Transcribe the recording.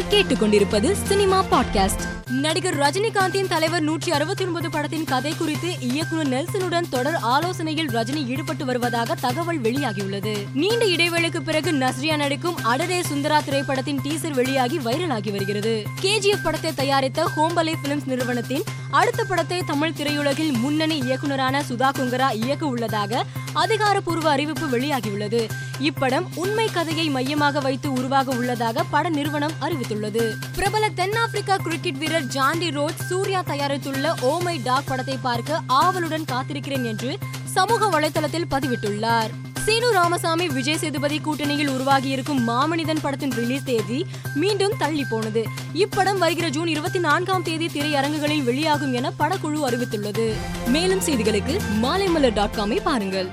நீங்கள் கேட்டுக்கொண்டிருப்பது cinema podcast. நடிகர் ரஜினிகாந்தின் தலைவர் நூற்றி அறுபத்தி ஒன்பது படத்தின் கதை குறித்து இயக்குநர் நெல்சனுடன் தொடர் ஆலோசனையில் ரஜினி ஈடுபட்டு வருவதாக தகவல் வெளியாகியுள்ளது. நீண்ட இடைவேளைக்கு பிறகு நஸ்ரியா நடிக்கும் அடரே சுந்தரா திரைப்படத்தின் டீசர் வெளியாகி வைரலாகி வருகிறது. கேஜிஎஃப் படத்தை தயாரித்த ஹோம்பலை பிலிம்ஸ் நிறுவனத்தின் அடுத்த படத்தை தமிழ் திரையுலகில் முன்னணி இயக்குனரான சுதா குங்கரா இயக்க உள்ளதாக அதிகாரப்பூர்வ அறிவிப்பு வெளியாகியுள்ளது. இப்படம் உண்மை கதையை மையமாக வைத்து உருவாக உள்ளதாக பட நிறுவனம் அறிவித்துள்ளது. பிரபல தென்னாப்பிரிக்கா கிரிக்கெட் வீரர் ஜாண்டி ரோட் சூர்யா தயாரித்துள்ள ஓமை டாக் படத்தை பார்க்க ஆவலுடன் காத்திருக்கிறேன் என்று சமூக வலைதளத்தில் பதிவிட்டுள்ளார். சீனு ராமசாமி விஜய் சேதுபதி கூட்டணியில் உருவாகியிருக்கும் மாமனிதன் படத்தின் ரிலீஸ் தேதி மீண்டும் தள்ளி போனது. இப்படம் வருகிற ஜூன் இருபத்தி நான்காம் தேதி திரையரங்குகளில் வெளியாகும் என படக்குழு அறிவித்துள்ளது. மேலும் செய்திகளுக்கு மாலைமலர் டாட் காமை பாருங்கள்.